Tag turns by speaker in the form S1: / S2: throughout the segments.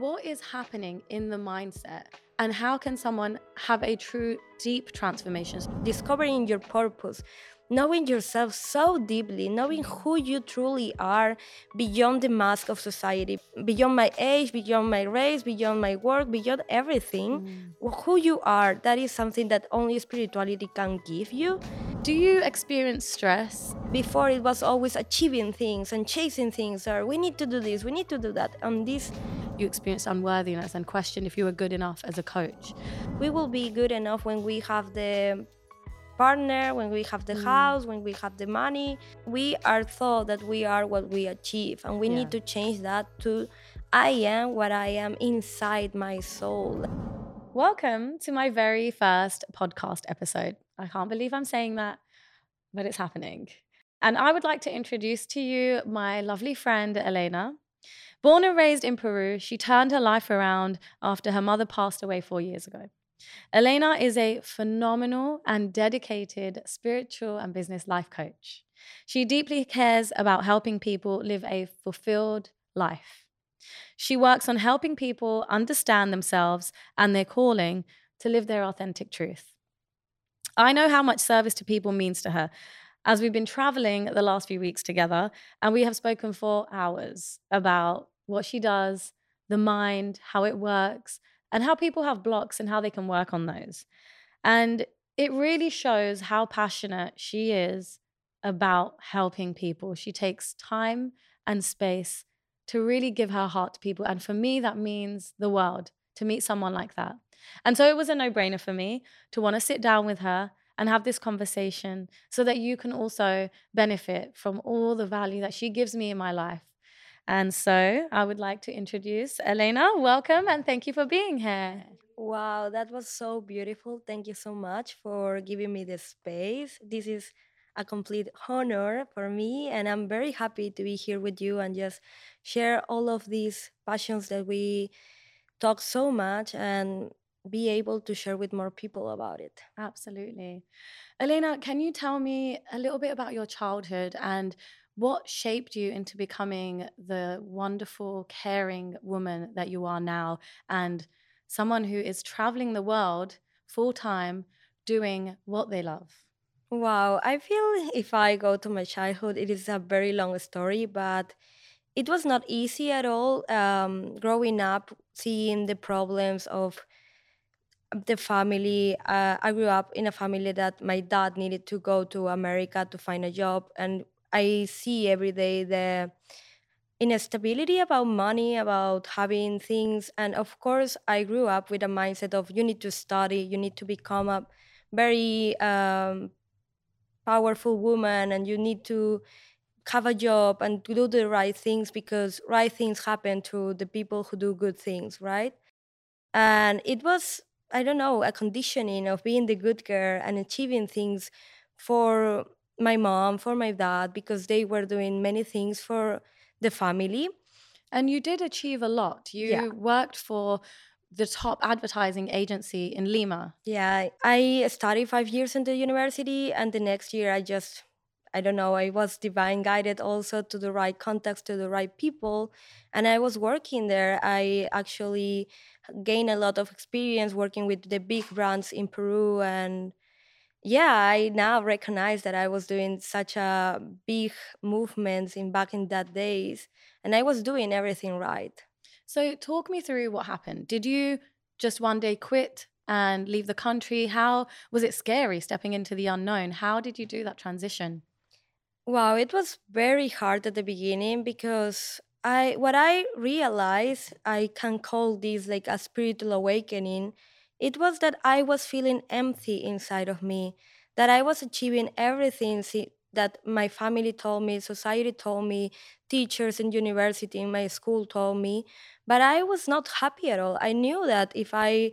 S1: what is happening in the mindset and how can someone have a true deep transformation?
S2: Discovering your purpose, knowing yourself so deeply, knowing who you truly are beyond the mask of society, beyond my age, beyond my race, beyond my work, beyond everything. Mm. Who you are, that is something that only spirituality can give you.
S1: Do you experience stress?
S2: Before it was always achieving things and chasing things, or we need to do this, we need to do that. And this
S1: you experience unworthiness and question if you were good enough as a coach.
S2: We will be good enough when we have the partner, when we have the mm. house, when we have the money. We are thought that we are what we achieve, and we yeah. need to change that to I am what I am inside my soul.
S1: Welcome to my very first podcast episode. I can't believe I'm saying that, but it's happening. And I would like to introduce to you my lovely friend, Elena. Born and raised in Peru, she turned her life around after her mother passed away four years ago. Elena is a phenomenal and dedicated spiritual and business life coach. She deeply cares about helping people live a fulfilled life. She works on helping people understand themselves and their calling to live their authentic truth. I know how much service to people means to her, as we've been traveling the last few weeks together, and we have spoken for hours about what she does, the mind, how it works, and how people have blocks and how they can work on those. And it really shows how passionate she is about helping people. She takes time and space to really give her heart to people. And for me, that means the world to meet someone like that. And so it was a no brainer for me to want to sit down with her and have this conversation so that you can also benefit from all the value that she gives me in my life and so I would like to introduce Elena. Welcome and thank you for being here.
S2: Wow, that was so beautiful. Thank you so much for giving me the space. This is a complete honor for me, and I'm very happy to be here with you and just share all of these passions that we talk so much and be able to share with more people about it.
S1: Absolutely. Elena, can you tell me a little bit about your childhood and what shaped you into becoming the wonderful, caring woman that you are now and someone who is traveling the world full time doing what they love?
S2: Wow, I feel if I go to my childhood, it is a very long story, but it was not easy at all. Um, growing up, seeing the problems of the family. Uh, I grew up in a family that my dad needed to go to America to find a job, and I see every day the instability about money, about having things. And of course, I grew up with a mindset of you need to study, you need to become a very um, powerful woman, and you need to have a job and do the right things because right things happen to the people who do good things, right? And it was, I don't know, a conditioning of being the good girl and achieving things for my mom, for my dad, because they were doing many things for the family.
S1: And you did achieve a lot. You yeah. worked for the top advertising agency in Lima.
S2: Yeah, I studied five years in the university, and the next year I just, I don't know, I was divine guided also to the right context, to the right people. And I was working there. I actually gained a lot of experience working with the big brands in Peru and yeah i now recognize that i was doing such a big movements in back in that days and i was doing everything right.
S1: So talk me through what happened. Did you just one day quit and leave the country? How was it scary stepping into the unknown? How did you do that transition?
S2: Wow it was very hard at the beginning because i what i realized i can call this like a spiritual awakening it was that I was feeling empty inside of me, that I was achieving everything that my family told me, society told me, teachers in university, in my school told me, but I was not happy at all. I knew that if I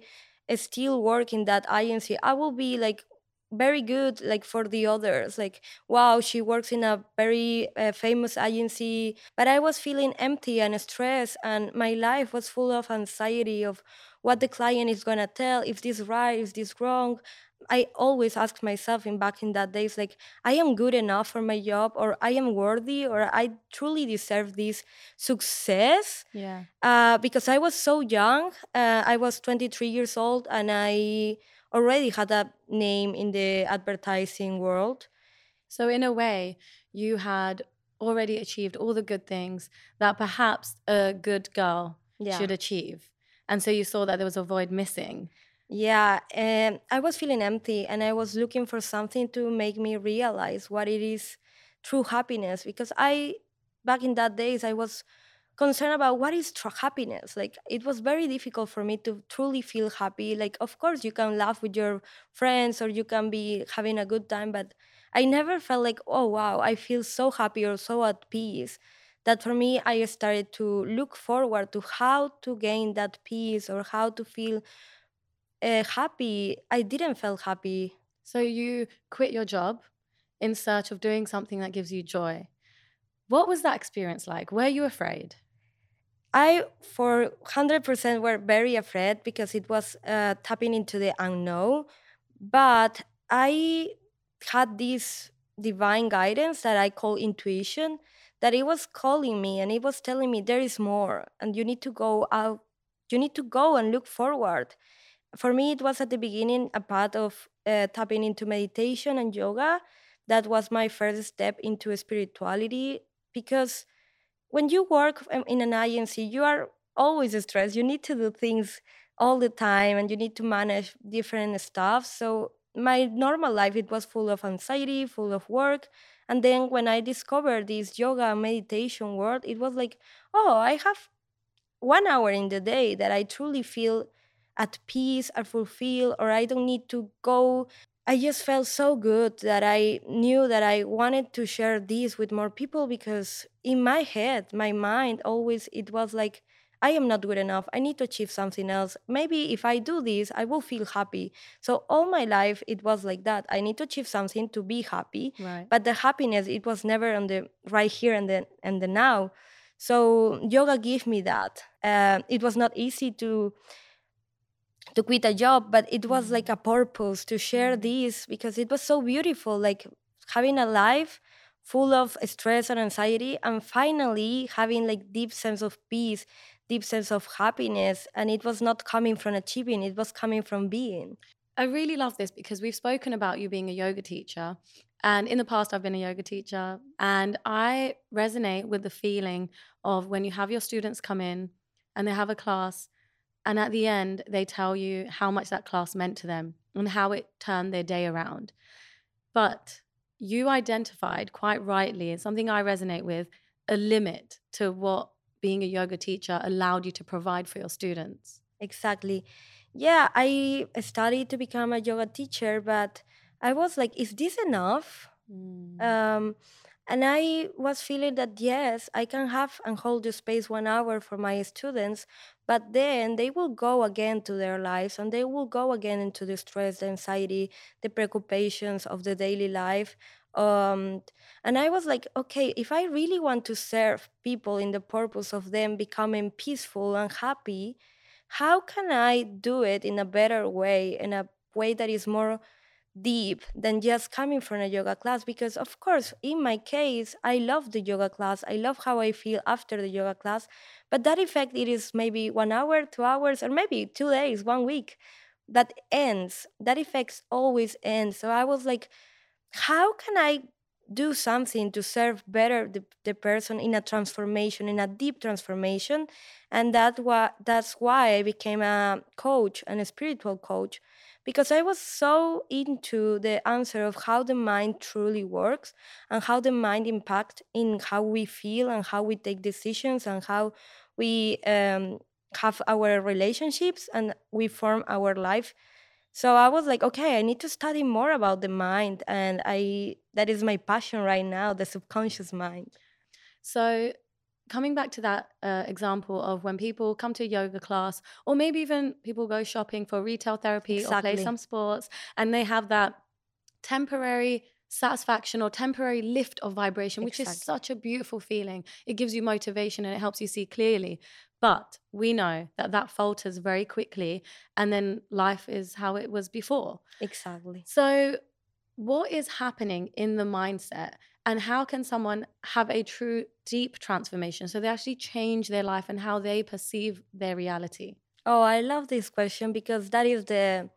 S2: still work in that agency, I will be like very good like for the others like wow she works in a very uh, famous agency but i was feeling empty and stressed and my life was full of anxiety of what the client is going to tell if this right is this wrong I always ask myself in back in that days, like, I am good enough for my job, or I am worthy, or I truly deserve this success.
S1: Yeah.
S2: Uh, because I was so young. Uh, I was 23 years old, and I already had a name in the advertising world.
S1: So, in a way, you had already achieved all the good things that perhaps a good girl
S2: Yeah.
S1: should achieve. And so you saw that there was a void missing.
S2: Yeah, and I was feeling empty and I was looking for something to make me realize what it is true happiness because I back in that days I was concerned about what is true happiness. Like it was very difficult for me to truly feel happy. Like of course you can laugh with your friends or you can be having a good time, but I never felt like, oh wow, I feel so happy or so at peace. That for me, I started to look forward to how to gain that peace or how to feel uh, happy. I didn't feel happy.
S1: So you quit your job in search of doing something that gives you joy. What was that experience like? Were you afraid?
S2: I, for 100%, were very afraid because it was uh, tapping into the unknown. But I had this divine guidance that I call intuition, that it was calling me and it was telling me there is more and you need to go out, you need to go and look forward. For me, it was at the beginning a path of uh, tapping into meditation and yoga. That was my first step into spirituality because when you work in an agency, you are always stressed. You need to do things all the time and you need to manage different stuff. So my normal life it was full of anxiety, full of work. And then when I discovered this yoga meditation world, it was like, oh, I have one hour in the day that I truly feel at peace or fulfilled, or I don't need to go I just felt so good that I knew that I wanted to share this with more people because in my head, my mind always it was like I am not good enough. I need to achieve something else. Maybe if I do this, I will feel happy. So all my life it was like that. I need to achieve something to be happy.
S1: Right.
S2: But the happiness it was never on the right here and the and the now. So yoga gave me that. Uh, it was not easy to to quit a job but it was mm-hmm. like a purpose to share mm-hmm. this because it was so beautiful like having a life full of stress and anxiety and finally having like deep sense of peace deep sense of happiness and it was not coming from achieving it was coming from being
S1: I really love this because we've spoken about you being a yoga teacher. And in the past, I've been a yoga teacher. And I resonate with the feeling of when you have your students come in and they have a class, and at the end, they tell you how much that class meant to them and how it turned their day around. But you identified quite rightly, and something I resonate with, a limit to what being a yoga teacher allowed you to provide for your students.
S2: exactly yeah i studied to become a yoga teacher but i was like is this enough
S1: Mm.
S2: um, and i was feeling that yes i can have and hold the space one hour for my students but then they will go again to their lives and they will go again into the stress the anxiety the preoccupations of the daily life um, and i was like okay if i really want to serve people in the purpose of them becoming peaceful and happy how can i do it in a better way in a way that is more deep than just coming from a yoga class because of course in my case i love the yoga class. I love how i feel after the yoga class but that effect it is maybe one hour two hours or maybe two days one week that ends that effects always ends so i was like how can i do something to serve better the, the person in a transformation in a deep transformation and that wa- that's why i became a coach and a spiritual coach because I was so into the answer of how the mind truly works and how the mind impact in how we feel and how we take decisions and how we um, have our relationships and we form our life. So I was like, okay, I need to study more about the mind, and I that is my passion right now, the subconscious mind.
S1: So, coming back to that uh, example of when people come to a yoga class, or maybe even people go shopping for retail therapy or play some sports, and they have that temporary satisfaction or temporary lift of vibration, which is such a beautiful feeling. It gives you motivation and it helps you see clearly. But we know that that falters very quickly, and then life is how it was before.
S2: Exactly.
S1: So, what is happening in the mindset, and how can someone have a true deep transformation so they actually change their life and how they perceive their reality?
S2: Oh, I love this question because that is the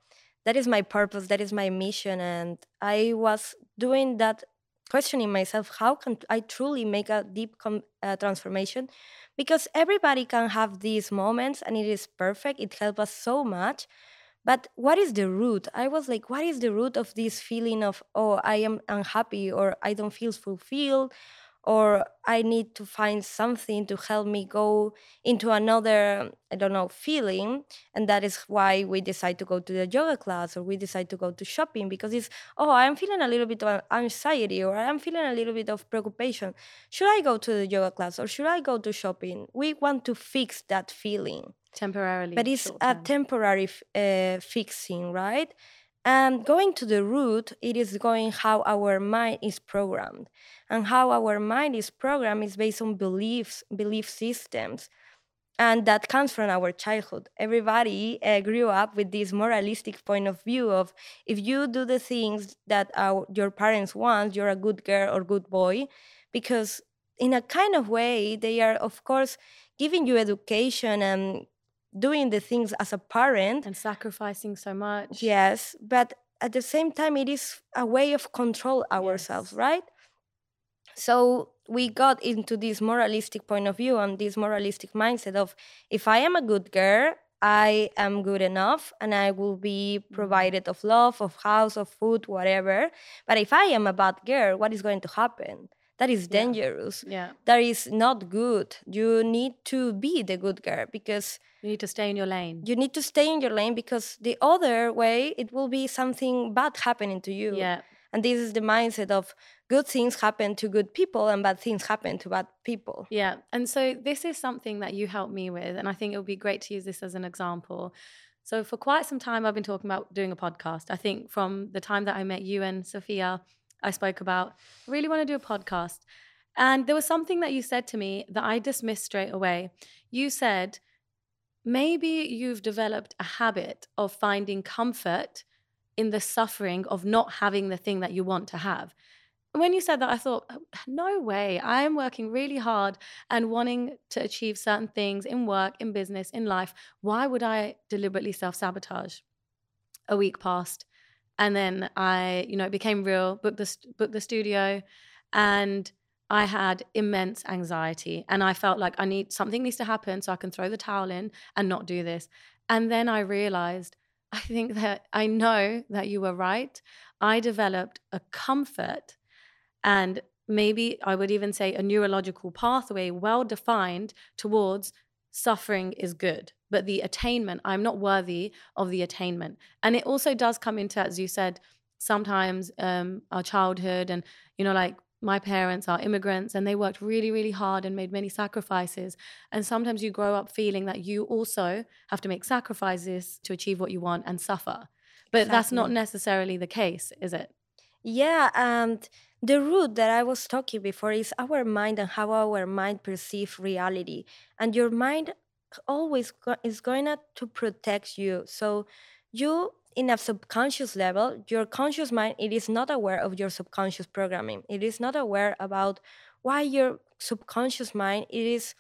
S2: that is my purpose, that is my mission and I was doing that questioning myself how can I truly make a deep com- uh, transformation? Because everybody can have these moments and it is perfect it helps us so much. But what is the root? I was like what is the root of this feeling of oh i am unhappy or i don't feel fulfilled or I need to find something to help me go into another, I don't know, feeling. And that is why we decide to go to the yoga class or we decide to go to shopping because it's, oh, I'm feeling a little bit of anxiety or I'm feeling a little bit of preoccupation. Should I go to the yoga class or should I go to shopping? We want to fix that feeling.
S1: Temporarily.
S2: But it's a temporary uh, fixing, right? And going to the root, it is going how our mind is programmed. And how our mind is programmed is based on beliefs, belief systems. And that comes from our childhood. Everybody uh, grew up with this moralistic point of view of if you do the things that our, your parents want, you're a good girl or good boy. Because in a kind of way, they are, of course, giving you education and doing the things as a parent
S1: and sacrificing so much.
S2: Yes, but at the same time, it is a way of control ourselves, yes. right? So we got into this moralistic point of view and this moralistic mindset of if I am a good girl, I am good enough and I will be mm-hmm. provided of love, of house, of food, whatever. But if I am a bad girl, what is going to happen? That is dangerous.
S1: Yeah. yeah.
S2: That is not good. You need to be the good girl because
S1: you need to stay in your lane.
S2: You need to stay in your lane because the other way it will be something bad happening to you.
S1: Yeah.
S2: And this is the mindset of good things happen to good people and bad things happen to bad people.
S1: Yeah. And so this is something that you helped me with. And I think it would be great to use this as an example. So for quite some time, I've been talking about doing a podcast. I think from the time that I met you and Sophia, I spoke about, I really want to do a podcast. And there was something that you said to me that I dismissed straight away. You said, maybe you've developed a habit of finding comfort in the suffering of not having the thing that you want to have. When you said that, I thought, oh, no way. I am working really hard and wanting to achieve certain things in work, in business, in life. Why would I deliberately self sabotage? A week passed and then I, you know, it became real. Booked the booked the studio, and I had immense anxiety, and I felt like I need something needs to happen so I can throw the towel in and not do this. And then I realized, I think that I know that you were right. I developed a comfort, and maybe I would even say a neurological pathway well defined towards suffering is good but the attainment, I'm not worthy of the attainment. And it also does come into, as you said, sometimes um, our childhood and, you know, like my parents are immigrants and they worked really, really hard and made many sacrifices. And sometimes you grow up feeling that you also have to make sacrifices to achieve what you want and suffer. But exactly. that's not necessarily the case, is it?
S2: Yeah. And the root that I was talking before is our mind and how our mind perceives reality. And your mind always go- is going to protect you. So you in a subconscious level, your conscious mind it is not aware of your subconscious programming. It is not aware about why your subconscious mind it is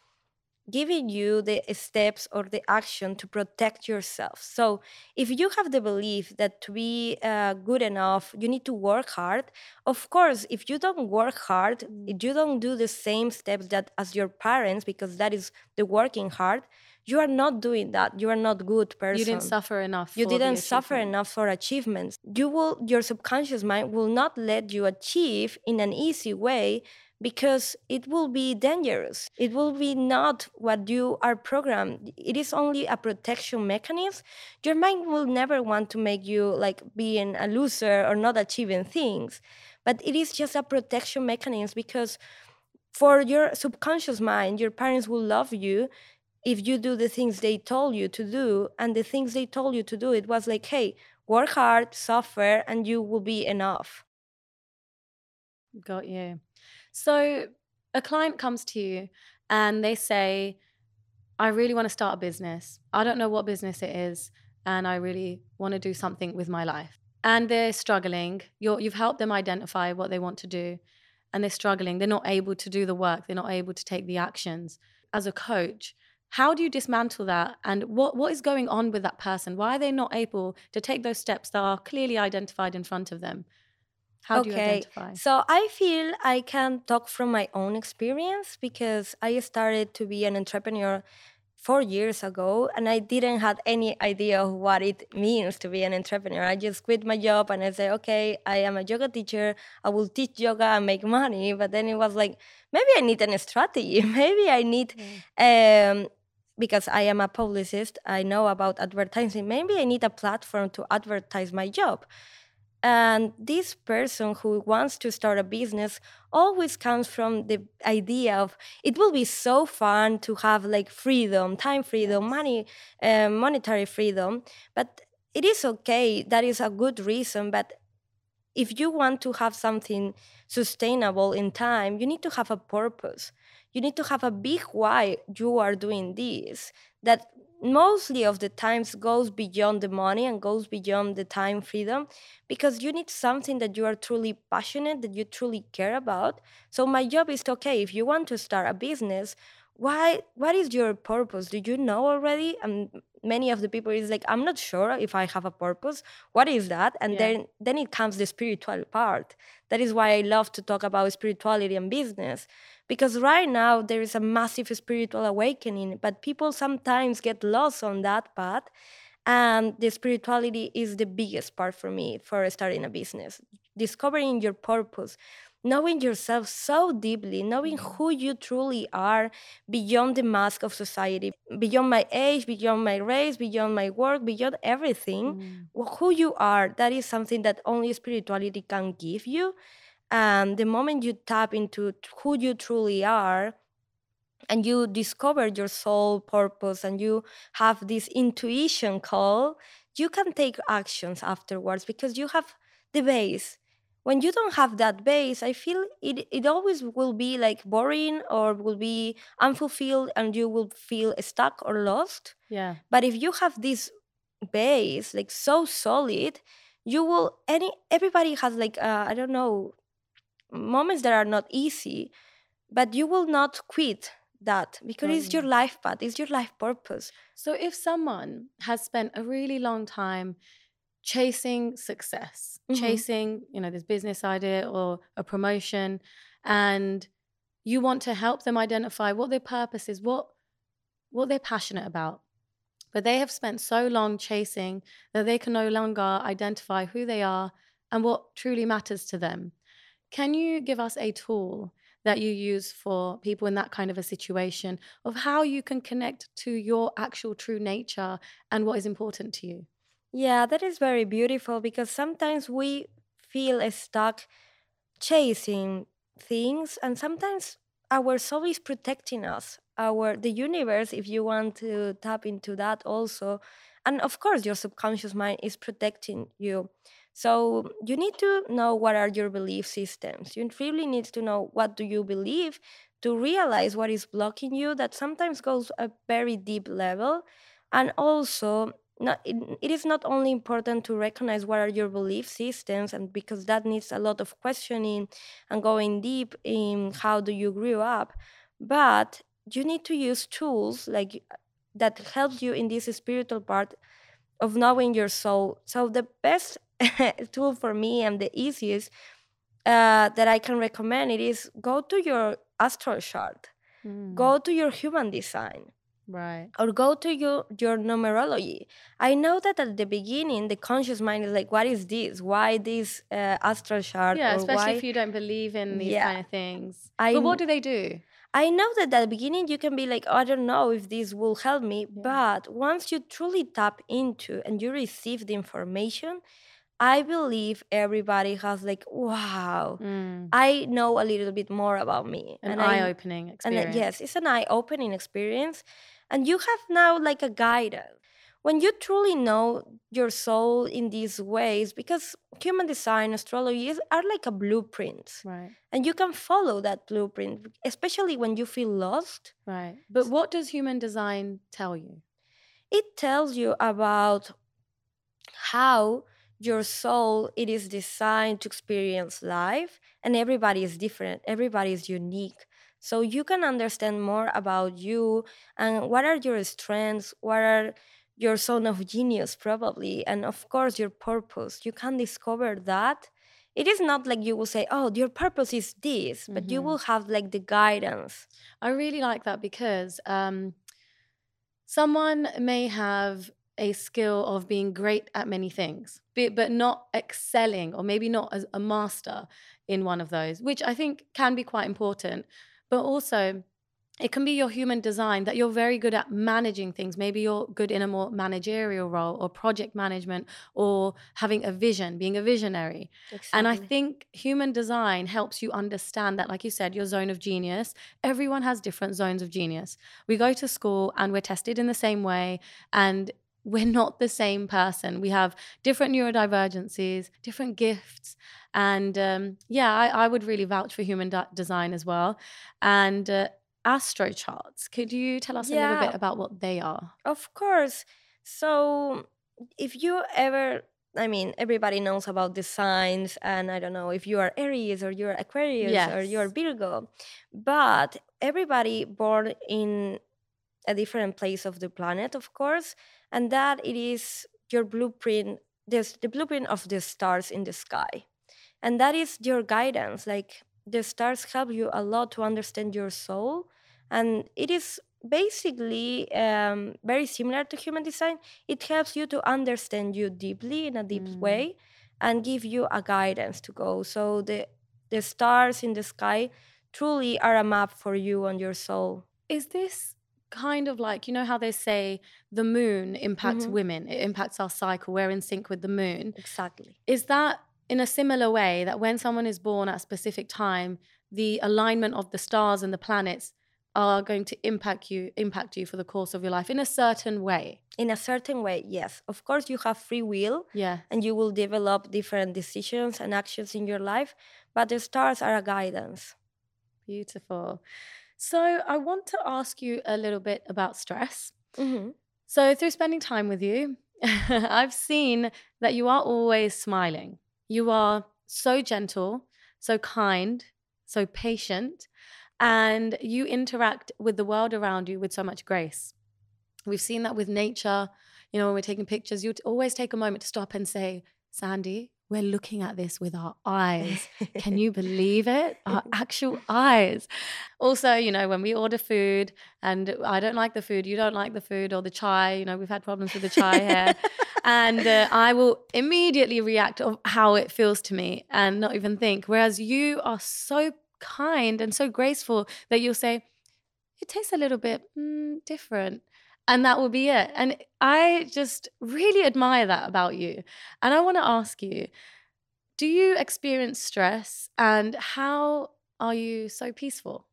S2: giving you the steps or the action to protect yourself. So, if you have the belief that to be uh, good enough, you need to work hard. Of course, if you don't work hard, if you don't do the same steps that as your parents, because that is the working hard, you are not doing that. You are not good person.
S1: You didn't suffer enough.
S2: You didn't suffer enough for achievements. You will. Your subconscious mind will not let you achieve in an easy way because it will be dangerous. It will be not what you are programmed. It is only a protection mechanism. Your mind will never want to make you like being a loser or not achieving things. But it is just a protection mechanism because for your subconscious mind, your parents will love you if you do the things they told you to do and the things they told you to do it was like hey work hard suffer and you will be enough
S1: got you so a client comes to you and they say I really want to start a business. I don't know what business it is, and I really want to do something with my life. And they're struggling. You're, you've helped them identify what they want to do, and they're struggling. They're not able to do the work, they're not able to take the actions. As a coach, how do you dismantle that? And what, what is going on with that person? Why are they not able to take those steps that are clearly identified in front of them? How do you identify?
S2: So I feel I can talk from my own experience because I started to be an entrepreneur four years ago and I didn't have any idea of what it means to be an entrepreneur. I just quit my job and I said, okay, I am a yoga teacher. I will teach yoga and make money. But then it was like, maybe I need a strategy. maybe I need, um, because I am a publicist, I know about advertising. Maybe I need a platform to advertise my job. And this person who wants to start a business always comes from the idea of it will be so fun to have like freedom, time freedom, money, uh, monetary freedom. But it is okay. That is a good reason. But if you want to have something sustainable in time, you need to have a purpose. You need to have a big why you are doing this that mostly of the times goes beyond the money and goes beyond the time freedom because you need something that you are truly passionate that you truly care about. So my job is to, okay if you want to start a business why what is your purpose? Do you know already? And many of the people is like i'm not sure if i have a purpose. What is that? And yeah. then then it comes the spiritual part. That is why i love to talk about spirituality and business because right now there is a massive spiritual awakening but people sometimes get lost on that path and the spirituality is the biggest part for me for starting a business discovering your purpose knowing yourself so deeply, knowing mm. who you truly are beyond the mask of society, beyond my age, beyond my race, beyond my work, beyond everything, mm. who you are, that is something that only spirituality can give you. And the moment you tap into who you truly are, and you discover your soul purpose and you have this intuition call, you can take actions afterwards because you have the base. When you don't have that base i feel it, it always will be like boring or will be unfulfilled and you will feel stuck or lost.
S1: Yeah.
S2: But if you have this base like so solid you will any everybody has like uh, i don't know moments that are not easy but you will not quit that because it's your life path it's your life purpose
S1: so if someone has spent a really long time chasing success, mm-hmm. chasing, you know, this business idea or a promotion, and you want to help them identify what their purpose is, what what they're passionate about. But they have spent so long chasing that they can no longer identify who they are and what truly matters to them. Can you give us a tool that you use for people in that kind of a situation of how you can connect to your actual true nature and what is important to you?
S2: Yeah, that is very beautiful because sometimes we feel stuck chasing things and sometimes our soul is protecting us. Our the universe if you want to tap into that also and of course your subconscious mind is protecting you. So you need to know what are your belief systems. You really need to know what do you believe to realize what is blocking you that sometimes goes a very deep level and also not, it, it is not only important to recognize what are your belief systems and because that needs a lot of questioning and going deep in how do you grow up but you need to use tools like uh, that help you in this spiritual part of knowing your soul so the best tool for me and the easiest uh, that i can recommend it is go to your astral chart mm. go to your human design
S1: Right.
S2: Or go to your, your numerology. I know that at the beginning, the conscious mind is like, what is this? Why this uh, astral chart?
S1: Yeah, especially why... if you don't believe in these yeah. kind of things. I, but what do they do?
S2: I know that at the beginning you can be like, oh, I don't know if this will help me. Yeah. But once you truly tap into and you receive the information, I believe everybody has like, wow, mm. I know a little bit more about me.
S1: An eye-opening experience.
S2: And yes, it's an eye-opening experience and you have now like a guidance when you truly know your soul in these ways, because human design, astrology is, are like a blueprint.
S1: Right.
S2: And you can follow that blueprint, especially when you feel lost.
S1: Right. But what does human design tell you?
S2: It tells you about how your soul it is designed to experience life and everybody is different everybody is unique. So you can understand more about you and what are your strengths what are your zone of genius probably and of course your purpose. You can discover that. It is not like you will say oh your purpose is this but mm-hmm. you will have like the guidance.
S1: I really like that because um, someone may have a skill of being great at many things but not excelling or maybe not as a master in one of those which i think can be quite important but also it can be your human design that you're very good at managing things. Maybe you're good in a more managerial role or project management or having a vision, being a visionary. Exactly. And I think human design helps you understand that, like you said, your zone of genius. Everyone has different zones of genius. We go to school and we're tested in the same way. And we're not the same person. We have different neurodivergencies, different gifts. And um, yeah, I, I, would really vouch for human de- design as well. And uh, astro charts. Could you tell us yeah, a little bit about what they are?
S2: Of course. So, if you ever, I mean, everybody knows about the signs, and I don't know if you are Aries or you're Aquarius yes. or you're Virgo, but everybody born in a different place of the planet, of course, and that it is your blueprint, this the blueprint of the stars in the sky, and that is your guidance. Like the stars help you a lot to understand your soul and it is basically um, very similar to human design it helps you to understand you deeply in a deep mm. way and give you a guidance to go so the the stars in the sky truly are a map for you and your soul
S1: is this kind of like you know how they say the moon impacts mm-hmm. women it impacts our cycle we're in sync with the moon.
S2: Exactly.
S1: Is that in a similar way that when someone is born at a specific time, the alignment of the stars and the planets are going to impact you impact you for the course of your life in a certain way?
S2: In a certain way yes. Of course you have free will
S1: yeah.
S2: and you will develop different decisions and actions in your life but the stars are a guidance.
S1: Beautiful so i want to ask you a little bit about stress
S2: mm-hmm.
S1: so through spending time with you i've seen that you are always smiling you are so gentle, so kind, so patient, and you interact with the world around you with so much grace. We've seen that with nature. You know, when we're taking pictures, you always take a moment to stop and say, Sandi, we're looking at this with our eyes. Can you believe it? Our actual eyes. Also, you know, when we order food and I don't like the food, you don't like the food or the chai, you know, we've had problems with the chai here. and uh, I will immediately react of how it feels to me and not even think. Whereas you are so kind and so graceful that you'll say, it tastes a little bit mm, different and that will be it. And I just really admire that about you. And I want to ask you do you experience stress and how are you so peaceful?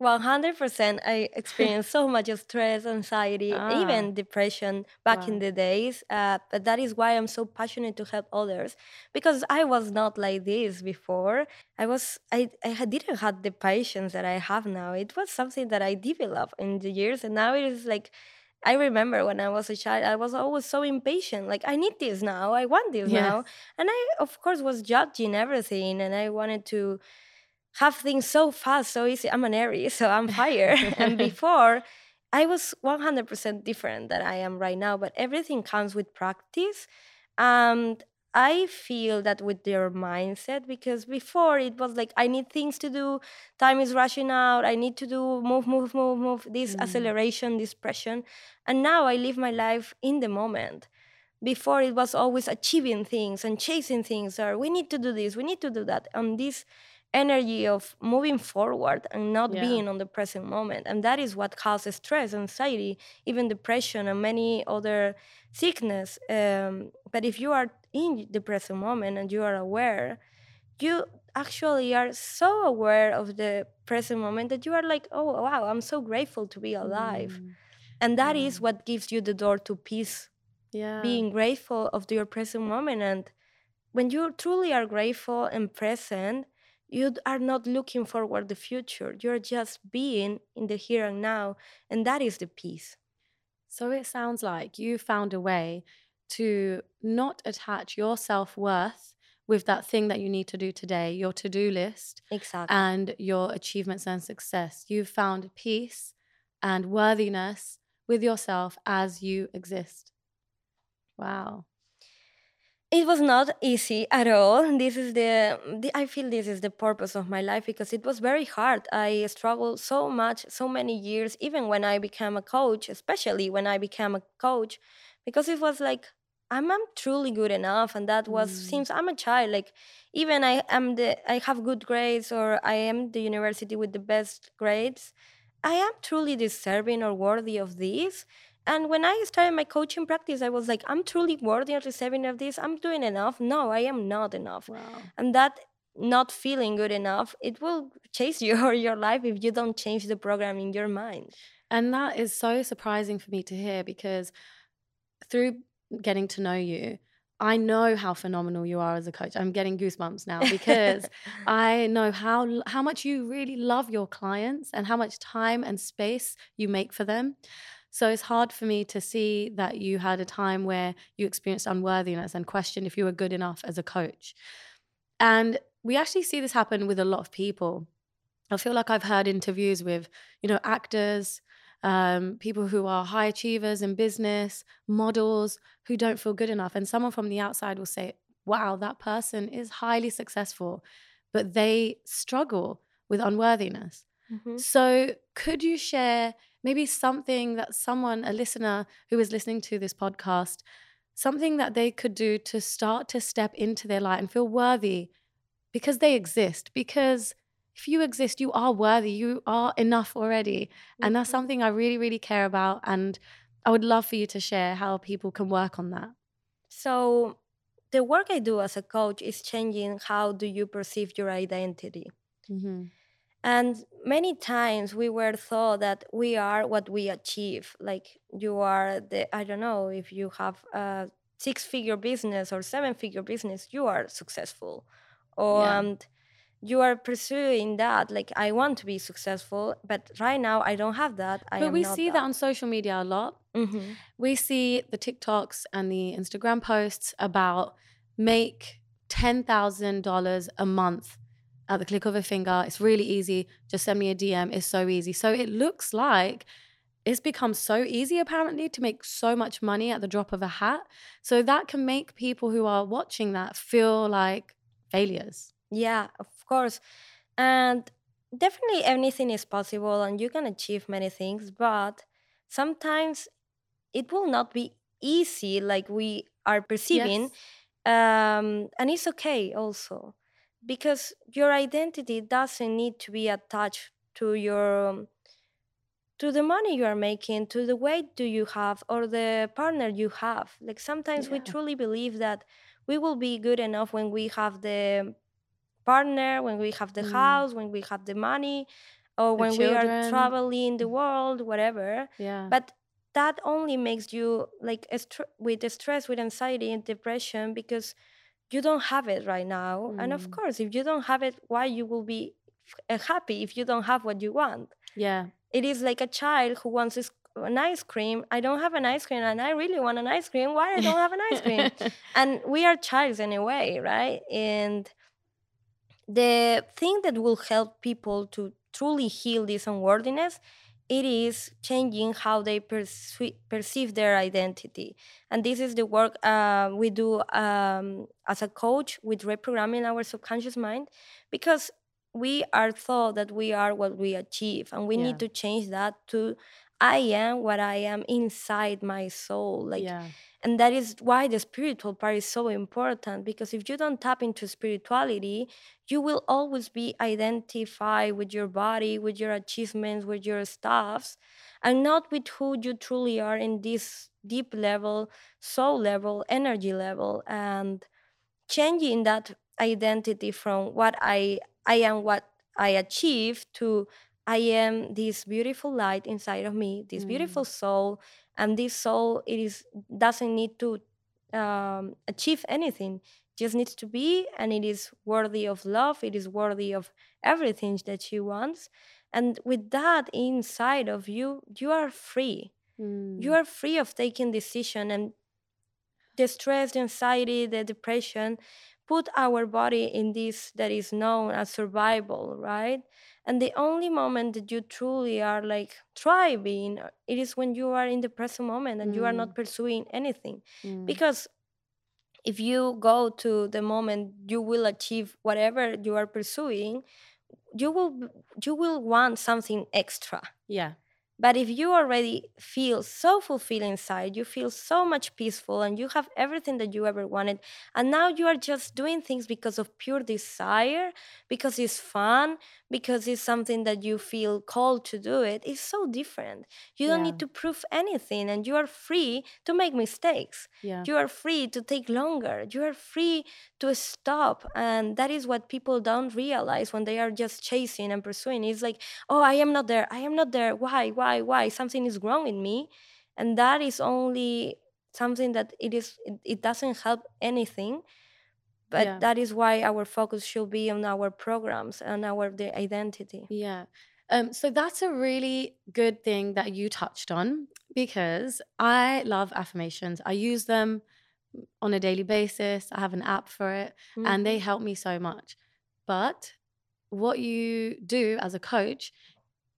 S2: 100% I experienced so much stress, anxiety, ah. even depression back wow. in the days. Uh, but that is why I'm so passionate to help others because I was not like this before. I was, I, I didn't have the patience that I have now. It was something that I developed in the years. And now it is like, I remember when I was a child, I was always so impatient. Like, I need this now. I want this yes. now. And I, of course, was judging everything. And I wanted to have things so fast, so easy. I'm an Aries, so I'm fire. and before, I was 100% different than I am right now. But everything comes with practice. And I feel that with their mindset because before it was like I need things to do, time is rushing out, I need to do move, move, move, move, this mm. acceleration, this pressure. And now I live my life in the moment. Before it was always achieving things and chasing things, or we need to do this, we need to do that. And this energy of moving forward and not yeah. being on the present moment. And that is what causes stress, anxiety, even depression, and many other sickness. Um, but if you are in the present moment and you are aware, you actually are so aware of the present moment that you are like, oh wow, I'm so grateful to be alive. Mm. and that is what gives you the door to peace
S1: Yeah.
S2: being grateful of your present moment and when you truly are grateful and present you are not looking forward the future you're just being in the here and now and that is the peace
S1: So it sounds like you found a way to not attach your self worth with that thing that you need to do today, your to do list,
S2: exactly
S1: and your achievements and success. You've found peace and worthiness with yourself as you exist. Wow.
S2: It was not easy at all. This is the, the i feel this is the purpose of my life because it was very hard. I struggled so much so many years even when i became a coach especially when i became a coach because it was like i'm, I'm truly good enough and that was
S1: Mm.
S2: since i'm a child like even i am the i have good grades or i am the university with the best grades i am truly deserving or worthy of this and when I started my coaching practice, I was like, I'm truly worthy of receiving of this. I'm doing enough. No, I am not enough.
S1: Wow.
S2: And that not feeling good enough, it will chase you or your life if you don't change the program in your mind.
S1: And that is so surprising for me to hear because through getting to know you, I know how phenomenal you are as a coach. I'm getting goosebumps now because I know how how much you really love your clients and how much time and space you make for them. So it's hard for me to see that you had a time where you experienced unworthiness and questioned if you were good enough as a coach. And we actually see this happen with a lot of people. I feel like I've heard interviews with, you know, actors, um, people who are high achievers in business, models who don't feel good enough. And someone from the outside will say, wow, that person is highly successful, but they struggle with unworthiness.
S2: Mhm.
S1: So, could you share maybe something that someone, a listener who is listening to this podcast, something that they could do to start to step into their light and feel worthy because they exist? Because if you exist, you are worthy, you are enough already. And that's
S2: Mhm.
S1: something I really, really care about. And I would love for you to share how people can work on that.
S2: So the work I do as a coach is changing how do you perceive your identity.
S1: hmm
S2: And many times we were thought that we are what we achieve. Like you are the, I don't know, if you have a six figure business or seven figure business, you are successful. Or
S1: Yeah.
S2: um, you are pursuing that. Like I want to be successful, but right now I don't have that. I
S1: But we see that on social media a lot.
S2: Mhm.
S1: we see the TikToks and the Instagram posts about make $10,000 a month at the click of a finger. It's really easy. Just send me a DM. It's so easy. So it looks like it's become so easy apparently to make so much money at the drop of a hat. So that can make people who are watching that feel like failures.
S2: Yeah, of course. And definitely anything is possible and you can achieve many things, but sometimes it will not be easy like we are perceiving.
S1: Yes.
S2: Um, and it's okay also because your identity doesn't need to be attached to your to the money you are making to the weight do you have or the partner you have like sometimes we truly believe that we will be good enough when we have the partner when we have the
S1: Mm.
S2: house when we have the money or
S1: The
S2: when we are
S1: children.
S2: traveling the world whatever
S1: Yeah.
S2: but that only makes you like a str- with stress with anxiety and depression because you don't have it right now and of
S1: Mm.
S2: course if you don't have it why you will be f- uh, happy if you don't have what you want
S1: yeah.
S2: it is like a child who wants an ice cream i don't have an ice cream and i really want an ice cream why i don't have an ice cream and we are childs anyway right and the thing that will help people to truly heal this unworthiness it is changing how they perceive, perceive their identity and this is the work uh, we do um, as a coach with reprogramming our subconscious mind because we are thought that we are what we achieve and we
S1: Yeah.
S2: need to change that to i am what i am inside my soul like
S1: yeah.
S2: and that is why the spiritual part is so important because if you don't tap into spirituality you will always be identified with your body with your achievements with your stuffs and not with who you truly are in this deep level soul level energy level and changing that identity from what i i am what i achieve to I am this beautiful light inside of me, this beautiful
S1: Mm.
S2: soul, and this soul it is doesn't need to um, achieve anything. Just needs to be, and it is worthy of love. It is worthy of everything that she wants, and with that inside of you, you are free. You
S1: Mm.
S2: are free of taking decision and the stress, the anxiety, the depression put our body in this that is known as survival, right? And the only moment that you truly are like thriving, uh, it is when you are in the present moment and you are
S1: Mm.
S2: not pursuing anything.
S1: Mm.
S2: Because if you go to the moment you will achieve whatever you are pursuing, you will you will want something extra.
S1: Yeah.
S2: But if you already feel so fulfilled inside, you feel so much peaceful and you have everything that you ever wanted, and now you are just doing things because of pure desire, because it's fun, because it's something that you feel called to do it, it's so different. You don't
S1: Yeah.
S2: need to prove anything and you are free to make mistakes.
S1: Yeah.
S2: You are free to take longer. You are free to stop. And that is what people don't realize when they are just chasing and pursuing. It's like, oh, I am not there. I am not there. Why? Why? Why? Something is wrong in me. And that is only something that it is it, it doesn't help anything but
S1: Yeah.
S2: that is why our focus should be on our programs and our the identity
S1: Yeah. Um, so that's a really good thing that you touched on because I love affirmations. I use them on a daily basis. I have an app for it and they
S2: Mhm.
S1: help me so much. But what you do as a coach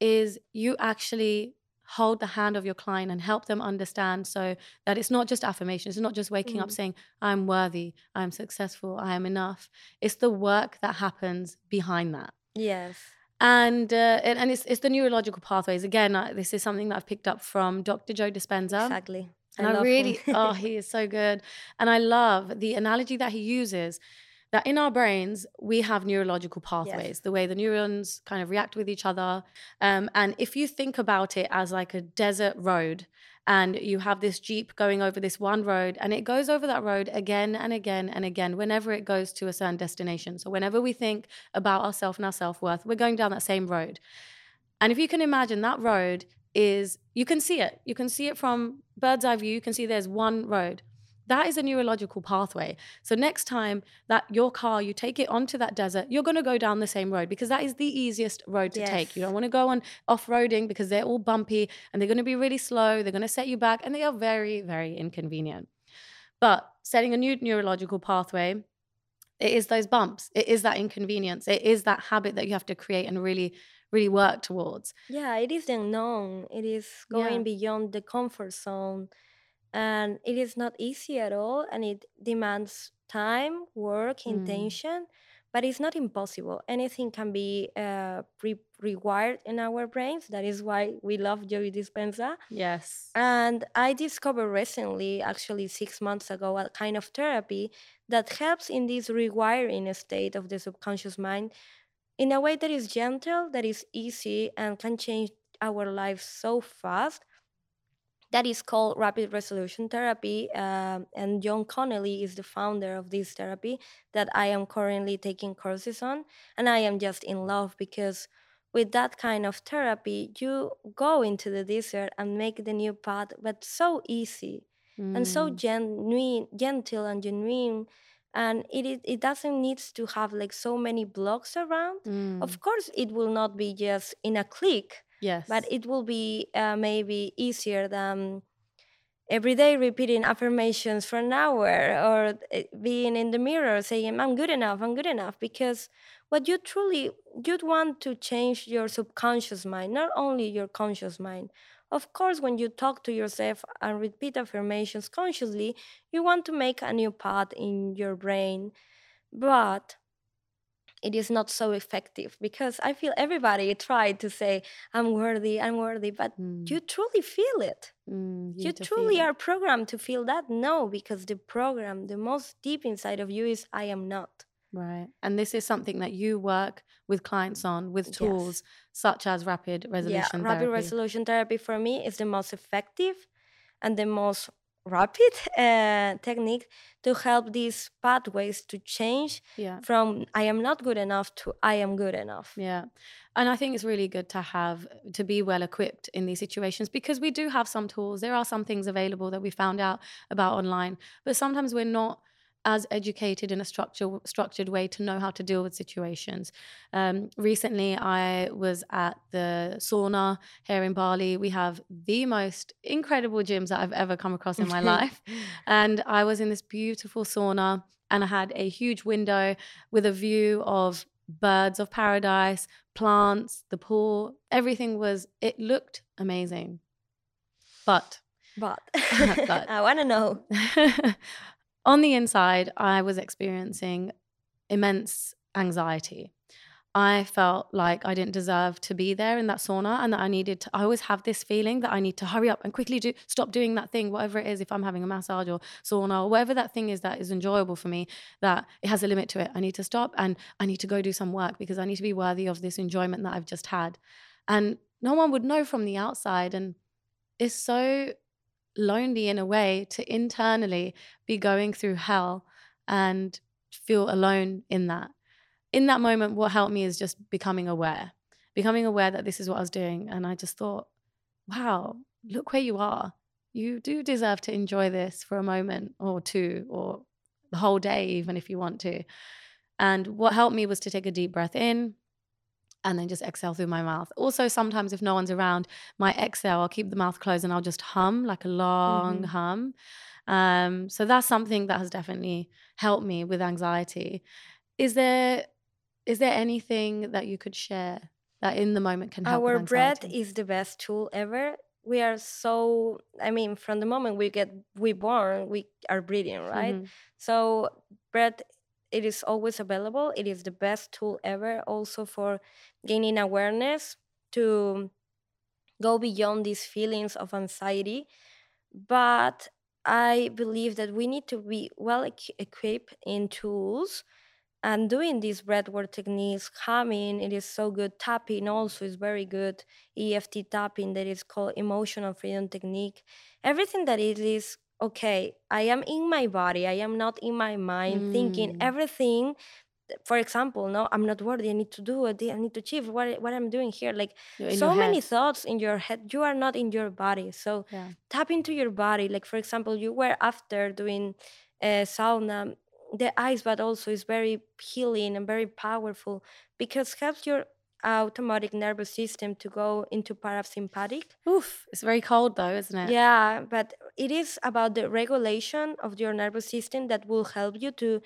S1: is you actually hold the hand of your client and help them understand so that it's not just affirmations, it's not just waking up
S2: Mm.
S1: saying, I'm worthy, I'm successful, I am enough. It's the work that happens behind that.
S2: Yes.
S1: And uh, and, and it's it's the neurological pathways. Again uh, this is something that i've picked up from dr joe dispenza.
S2: Exactly.
S1: And i,
S2: love
S1: really oh he is so good. And i love the analogy that he uses that in our brains we have neurological pathways the way the neurons kind of react with each other um, and if you think about it as like a desert road and you have this jeep going over this one road and it goes over that road again and again and again whenever it goes to a certain destination. So whenever we think about ourselves and our self-worth we're going down that same road. And if you can imagine that road is you can see it. You can see it from bird's eye view. You can see there's one road that is a neurological pathway. So next time that your car you take it onto that desert you're going to go down the same road because that is the easiest road to take. You don't want to go on off-roading because they're all bumpy and they're going to be really slow they're going to set you back and they are very very inconvenient. But setting a new neurological pathway it is those bumps it is that inconvenience it is that habit that you have to create and really really work towards.
S2: Yeah it is the unknown. It is
S1: yeah.
S2: going beyond the comfort zone and it is not easy at all and it demands time work
S1: Mm.
S2: intention but it's not impossible. Anything can be uh, re- rewired in our brains. That is why we love joe dispenza
S1: yes.
S2: And i discovered recently actually six months ago a kind of therapy that helps in this rewiring state of the subconscious mind in a way that is gentle that is easy and can change our lives so fast that is called rapid resolution therapy um, and jon connelly is the founder of this therapy that i am currently taking courses on and i am just in love because with that kind of therapy you go into the desert and make the new path but so easy and so
S1: Mm.
S2: genuine gentle and genuine and it, it doesn't need to have like so many blocks around
S1: Mm.
S2: of course it will not be just in a click
S1: yes.
S2: but it will be uh, maybe easier than every day repeating affirmations for an hour or uh, being in the mirror saying i'm good enough i'm good enough because what you truly you'd want to change your subconscious mind not only your conscious mind. Of course when you talk to yourself and repeat affirmations consciously you want to make a new path in your brain. But it is not so effective because I feel everybody tried to say, I'm worthy, I'm worthy, but
S1: Mm.
S2: you truly feel it.
S1: Mm.
S2: You
S1: feel
S2: truly are programmed to feel that? No, because the program, the most deep inside of you is, I am not.
S1: right and this is something that you work with clients on with tools such as rapid resolution Yeah,
S2: rapid
S1: therapy
S2: resolution therapy for me is the most effective and the most rapid uh, technique to help these pathways to change
S1: Yeah.
S2: from I am not good enough to I am good enough.
S1: Yeah. And I think it's really good to have to be well equipped in these situations because we do have some tools. There are some things available that we found out about online, but sometimes we're not as educated in a structure, structured way to know how to deal with situations. Um, recently, I was at the sauna here in Bali. We have the most incredible gyms that I've ever come across in my life. And I was in this beautiful sauna and I had a huge window with a view of birds of paradise, plants, the pool. Everything was, it looked amazing. But
S2: But,
S1: But-
S2: I want to know.
S1: On the inside, I was experiencing immense anxiety. I felt like I didn't deserve to be there in that sauna and that I needed to. I always have this feeling that I need to hurry up and quickly do stop doing that thing, whatever it is, if I'm having a massage or sauna or whatever that thing is that is enjoyable for me, that it has a limit to it. I need to stop and I need to go do some work because I need to be worthy of this enjoyment that I've just had. And no one would know from the outside. And it's so lonely in a way to internally be going through hell and feel alone in that. In that moment, what helped me is just becoming aware, becoming aware that this is what I was doing. And I just thought, wow, look where you are. You do deserve to enjoy this for a moment or two or the whole day, even if you want to. And what helped me was to take a deep breath in and then just exhale through my mouth. Also, sometimes if no one's around, my exhale, I'll keep the mouth closed and I'll just hum like a long
S2: Mhm.
S1: hum. Um, so that's something that has definitely helped me with anxiety. Is there is there anything that you could share that in the moment can help
S2: Our
S1: with
S2: breath is the best tool ever. We are so, I mean, from the moment we get we born, we are breathing, right?
S1: Mhm.
S2: So breath, it is always available. It is the best tool ever. Also for gaining awareness to go beyond these feelings of anxiety. But I believe that we need to be well equi- equipped in tools and doing these breathwork techniques, humming, it is so good. Tapping also is very good. EFT tapping, that is called emotional freedom technique. Everything that it is okay. I am in my body. I am not in my mind thinking
S1: Mm.
S2: everything. For example, no, I'm not worthy. I need to do it. I need to achieve what what I'm doing here. Like so many thoughts in your head. You are not in your body. So
S1: Yeah.
S2: tap into your body. Like for example, you were after doing a sauna, the ice bath also is very healing and very powerful because helps your autonomic nervous system to go into parasympathetic.
S1: Oof. It's very cold though, isn't it?
S2: Yeah, but it is about the regulation of your nervous system that will help you to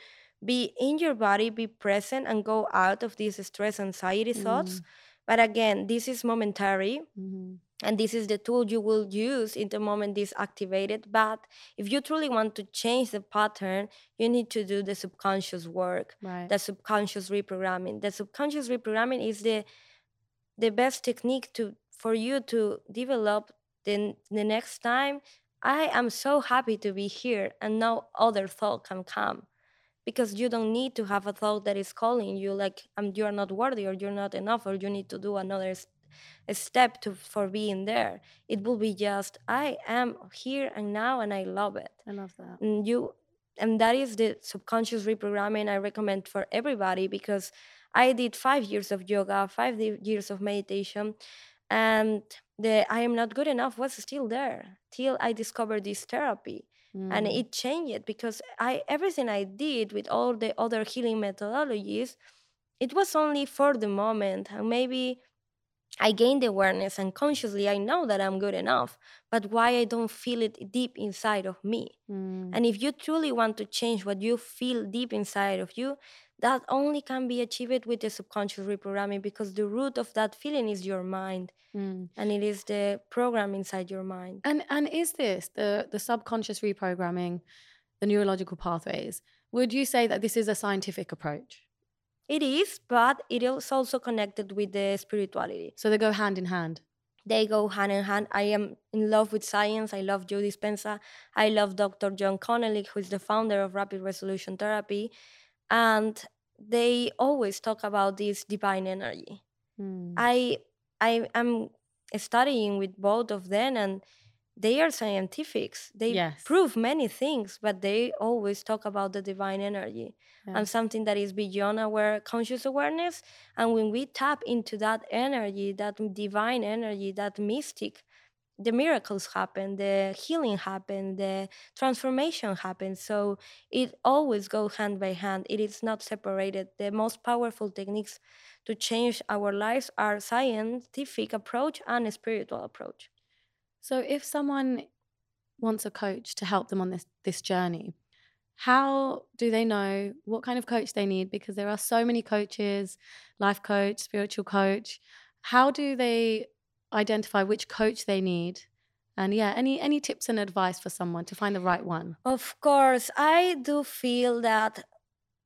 S2: be in your body, be present, and go out of these stress, anxiety thoughts.
S1: Mm.
S2: But again, this is momentary
S1: Mhm.
S2: and this is the tool you will use in the moment this activated but if you truly want to change the pattern you need to do the subconscious work
S1: Right.
S2: the subconscious reprogramming the subconscious reprogramming is the the best technique to for you to develop the, the next time i am so happy to be here and no other thought can come because you don't need to have a thought that is calling you like um, you're not worthy or you're not enough or you need to do another step to for being there it will be just i am here and now and i love it
S1: I love that.
S2: and you and that is the subconscious reprogramming i recommend for everybody because i did five years of yoga five years of meditation and the i am not good enough was still there till i discovered this therapy and
S1: Mm.
S2: it changed because i everything i did with all the other healing methodologies it was only for the moment and maybe i gained awareness and consciously i know that i'm good enough but why i don't feel it deep inside of me
S1: Mm.
S2: and if you truly want to change what you feel deep inside of you, that only can be achieved with the subconscious reprogramming because the root of that feeling is your mind
S1: Mm.
S2: and it is the program inside your mind.
S1: And and is this the the subconscious reprogramming, the neurological pathways? Would you say that this is a scientific approach?
S2: It is, but it is also connected with the spirituality.
S1: So they go hand in hand.
S2: They go hand in hand. I am in love with science. I love Joe Dispenza. I love Dr. Jon Connelly, who is the founder of Rapid Resolution Therapy. And they always talk about this divine energy.
S1: Mm.
S2: I I am studying with both of them and they are scientifics. They
S1: Yes.
S2: prove many things, but they always talk about the divine energy
S1: Yeah.
S2: and something that is beyond our conscious awareness. And when we tap into that energy, that divine energy, that mystic, the miracles happen, the healing happen, the transformation happens. So it always goes hand by hand. It is not separated. The most powerful techniques to change our lives are scientific approach and spiritual approach.
S1: So if someone wants a coach to help them on this this journey, how do they know what kind of coach they need? Because there are so many coaches, life coach, spiritual coach. How do they identify which coach they need? And yeah, any any tips and advice for someone to find the right one?
S2: Of course, I do feel that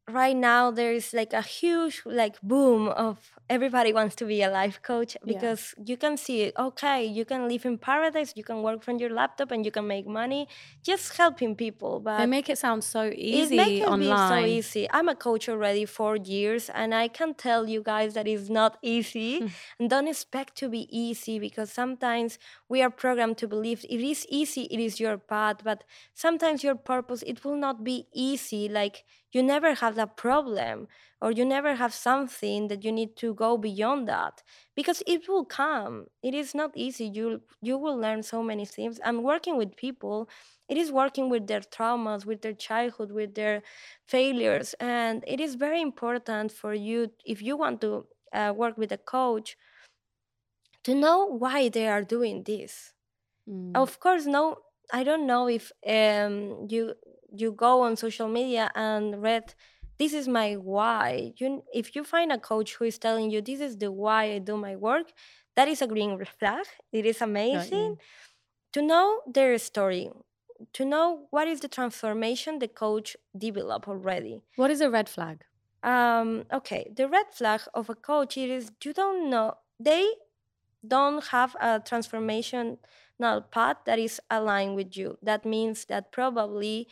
S2: right now there is like a huge like boom of everybody wants to be a life coach
S1: Yeah.
S2: because you can see okay you can live in paradise you can work from your laptop and you can make money just helping people But They
S1: make it sound so
S2: it
S1: easy
S2: makes it be so
S1: online.
S2: easy i'm a coach already for years and i can tell you guys that it's not easy and don't expect to be easy because sometimes we are programmed to believe it is easy it is your path but sometimes your purpose it will not be easy like you never have that problem or you never have something that you need to go beyond that because it will come. It is not easy. You you will learn so many things. And working with people. It is working with their traumas with their childhood with their failures and it is very important for you if you want to uh, work with a coach to know why they are doing this.
S1: Mm.
S2: of course no i don't know if um you you go on social media and read this is my why. You if you find a coach who is telling you this is the why i do my work that is a green flag. It is amazing to know their story to know what is the transformation the coach developed already.
S1: What is a red flag?
S2: um okay the red flag of a coach is you don't know they don't have a transformational path that is aligned with you. That means that probably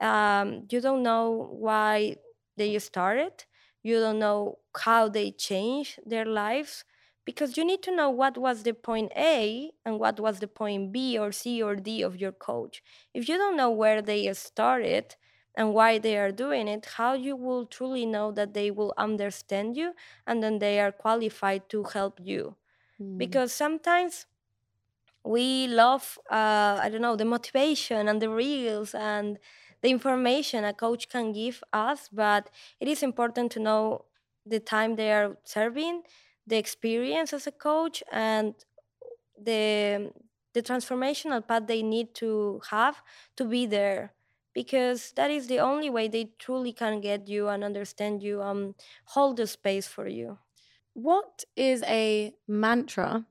S2: um, you don't know why they started you don't know how they changed their lives because you need to know what was the point a and what was the point b or c or d of your coach if you don't know where they started and why they are doing it how you will truly know that they will understand you and then they are qualified to help you
S1: Mm.
S2: because sometimes we love uh, i don't know the motivation and the reels and the information a coach can give us but it is important to know the time they are serving the experience as a coach and the the transformational path they need to have to be there because that is the only way they truly can get you and understand you and hold the space for you
S1: What is a mantra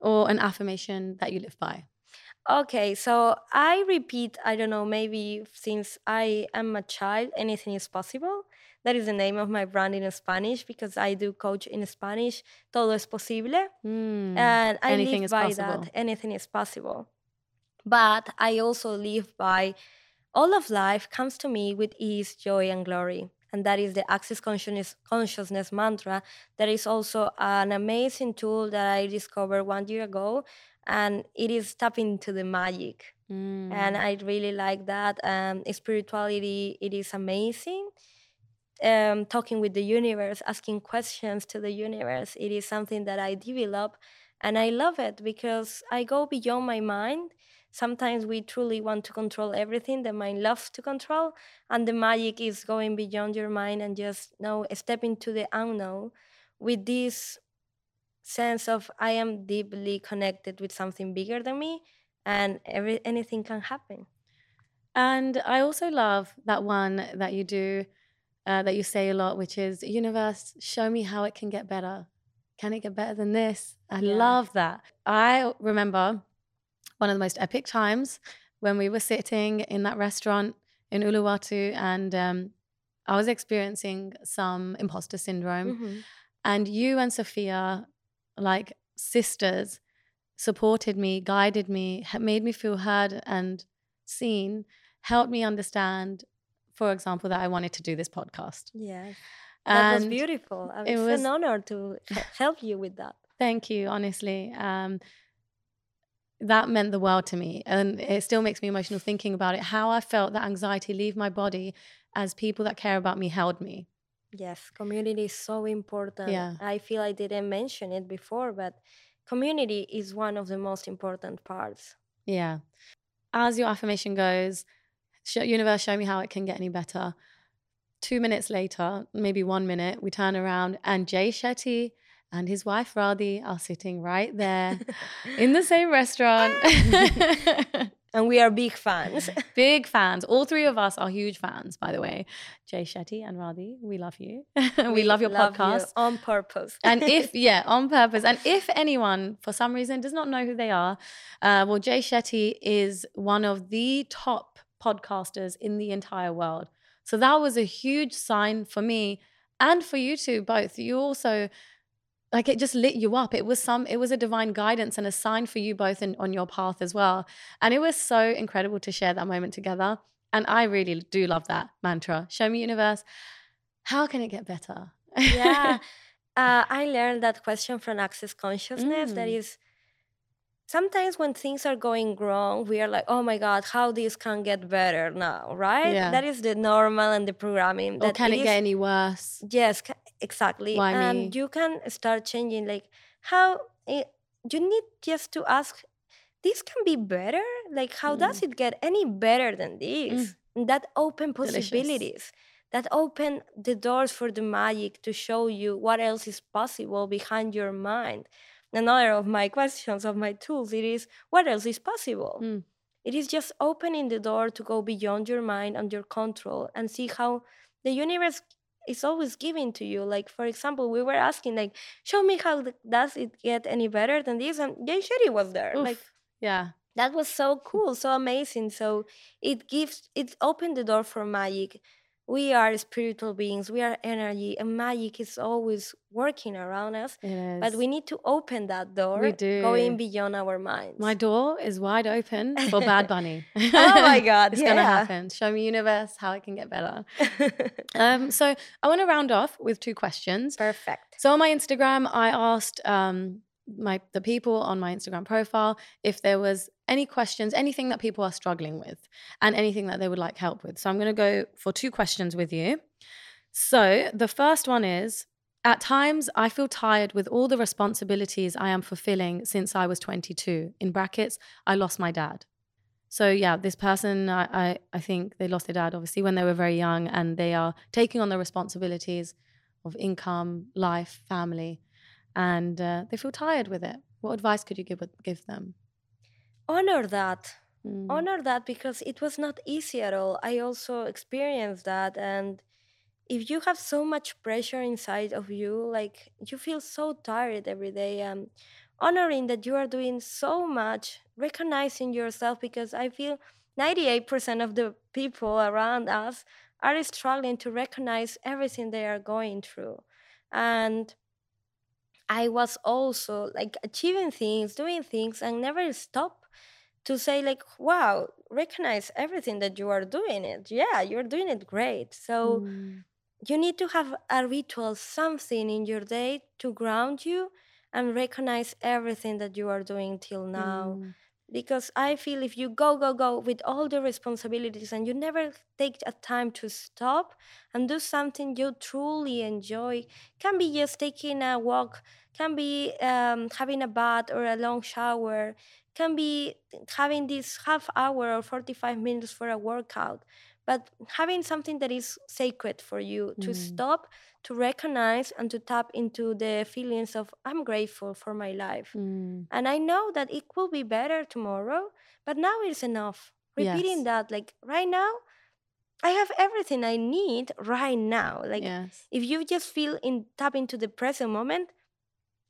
S1: or an affirmation that you live by?
S2: Okay, so I repeat, I don't know, maybe since I am a child, anything is possible. That is the name of my brand in Spanish because I do coach in Spanish. Todo es posible.
S1: Mm.
S2: And I
S1: Anything
S2: live
S1: is
S2: by
S1: possible.
S2: that. Anything is possible. But I also live by all of life comes to me with ease, joy, and glory. And that is the Access Consciousness, consciousness mantra. That is also an amazing tool that I discovered one year ago. And it is tapping into the magic. And
S1: Mm.
S2: I really like that. Um, spirituality, it is amazing. Um, talking with the universe, asking questions to the universe, it is something that I develop. And I love it because I go beyond my mind. Sometimes we truly want to control everything. The mind loves to control, and the magic is going beyond your mind and just you know step into the unknown with this sense of I am deeply connected with something bigger than me, and every anything can happen.
S1: And I also love that one that you do, uh, that you say a lot, which is universe, show me how it can get better. Can it get better than this? I
S2: Yeah.
S1: love that. I remember one of the most epic times when we were sitting in that restaurant in Uluwatu and um, I was experiencing some imposter syndrome.
S2: Mhm.
S1: And you and Sophia, like sisters, supported me, guided me, made me feel heard and seen, helped me understand, for example, that I wanted to do this podcast.
S2: Yeah. that was
S1: And
S2: beautiful. Uh,
S1: it was
S2: an honor to help you with that.
S1: thank you, honestly. Um, that meant the world to me. And it still makes me emotional thinking about it. How I felt that anxiety leave my body as people that care about me held me.
S2: Yes, community is so important.
S1: Yeah.
S2: I feel I didn't mention it before, but community is one of the most important parts.
S1: Yeah. As your affirmation goes, show, universe, show me how it can get any better. Two minutes later, maybe one minute, we turn around and Jay Shetty and his wife Radhi are sitting right there in the same restaurant.
S2: and we are big fans.
S1: big fans. All three of us are huge fans, by the way. Jay Shetty and Radhi, we love you. we, we, love your love podcast. You
S2: on purpose.
S1: and if, yeah, on purpose. And if anyone, for some reason, does not know who they are, uh, well, Jay Shetty is one of the top podcasters in the entire world. So that was a huge sign for me and for you two both. You also like it just lit you up. It was some it was a divine guidance and a sign for you both in, on your path as well. And it was so incredible to share that moment together. And i really do love that mantra show me universe. How can it get better?
S2: Yeah. Uh, i learned that question from access consciousness mm. that is sometimes when things are going wrong we are like oh my god how this can get better now right? Yeah. that is the normal and the programming
S1: or can it, it get any worse?
S2: Yes exactly
S1: Why
S2: and
S1: me?
S2: you can start changing like how it, you need just to ask this can be better like how mm. does it get any better than this mm. that open possibilities Delicious. that open the doors for the magic to show you what else is possible behind your mind another of my questions of my tools it is what else is possible mm. it is just opening the door to go beyond your mind and your control and see how the universe is always given to you. Like for example, we were asking like, show me how does it get any better than this, and Jay Shetty was there.
S1: Oof,
S2: like
S1: yeah,
S2: that was so cool, so amazing. So it gives it opened the door for magic we are spiritual beings we are energy and magic is always working around us but we need to open that door
S1: we do.
S2: going beyond our minds.
S1: My door is wide open for bad bunny.
S2: Oh my god
S1: it's
S2: yeah.
S1: gonna happen. Show me universe how it can get better. Um, so i want to round off with two questions.
S2: Perfect.
S1: So on my instagram i asked um, my the people on my Instagram profile if there was any questions, anything that people are struggling with, and anything that they would like help with. So I'm going to go for two questions with you. So the first one is at times I feel tired with all the responsibilities I am fulfilling since I was 22. In brackets, I lost my dad. So yeah, this person I, I, I think they lost their dad obviously when they were very young and they are taking on the responsibilities of income, life, family and uh, they feel tired with it. What advice could you give give them?
S2: Honor that. Mm. Honor that because it was not easy at all. I also experienced that and if you have so much pressure inside of you, like you feel so tired every day, um, honoring that you are doing so much, recognizing yourself because I feel 98% of the people around us are struggling to recognize everything they are going through. And I was also like achieving things, doing things, and never stop to say like, "Wow, recognize everything that you are doing it. Yeah, you're doing it great." So mm. you need to have a ritual, something in your day to ground you and recognize everything that you are doing till now. Mm because I feel if you go, go, go with all the responsibilities and you never take a time to stop and do something you truly enjoy, can be just taking a walk, can be um, having a bath or a long shower, can be having this half hour or 45 minutes for a workout, but having something that is sacred for you to mm. stop to recognize and to tap into the feelings of i'm grateful for my life mm. and i know that it will be better tomorrow but now it's enough repeating yes. that like right now i have everything i need right now like
S1: yes.
S2: if you just feel in tap into the present moment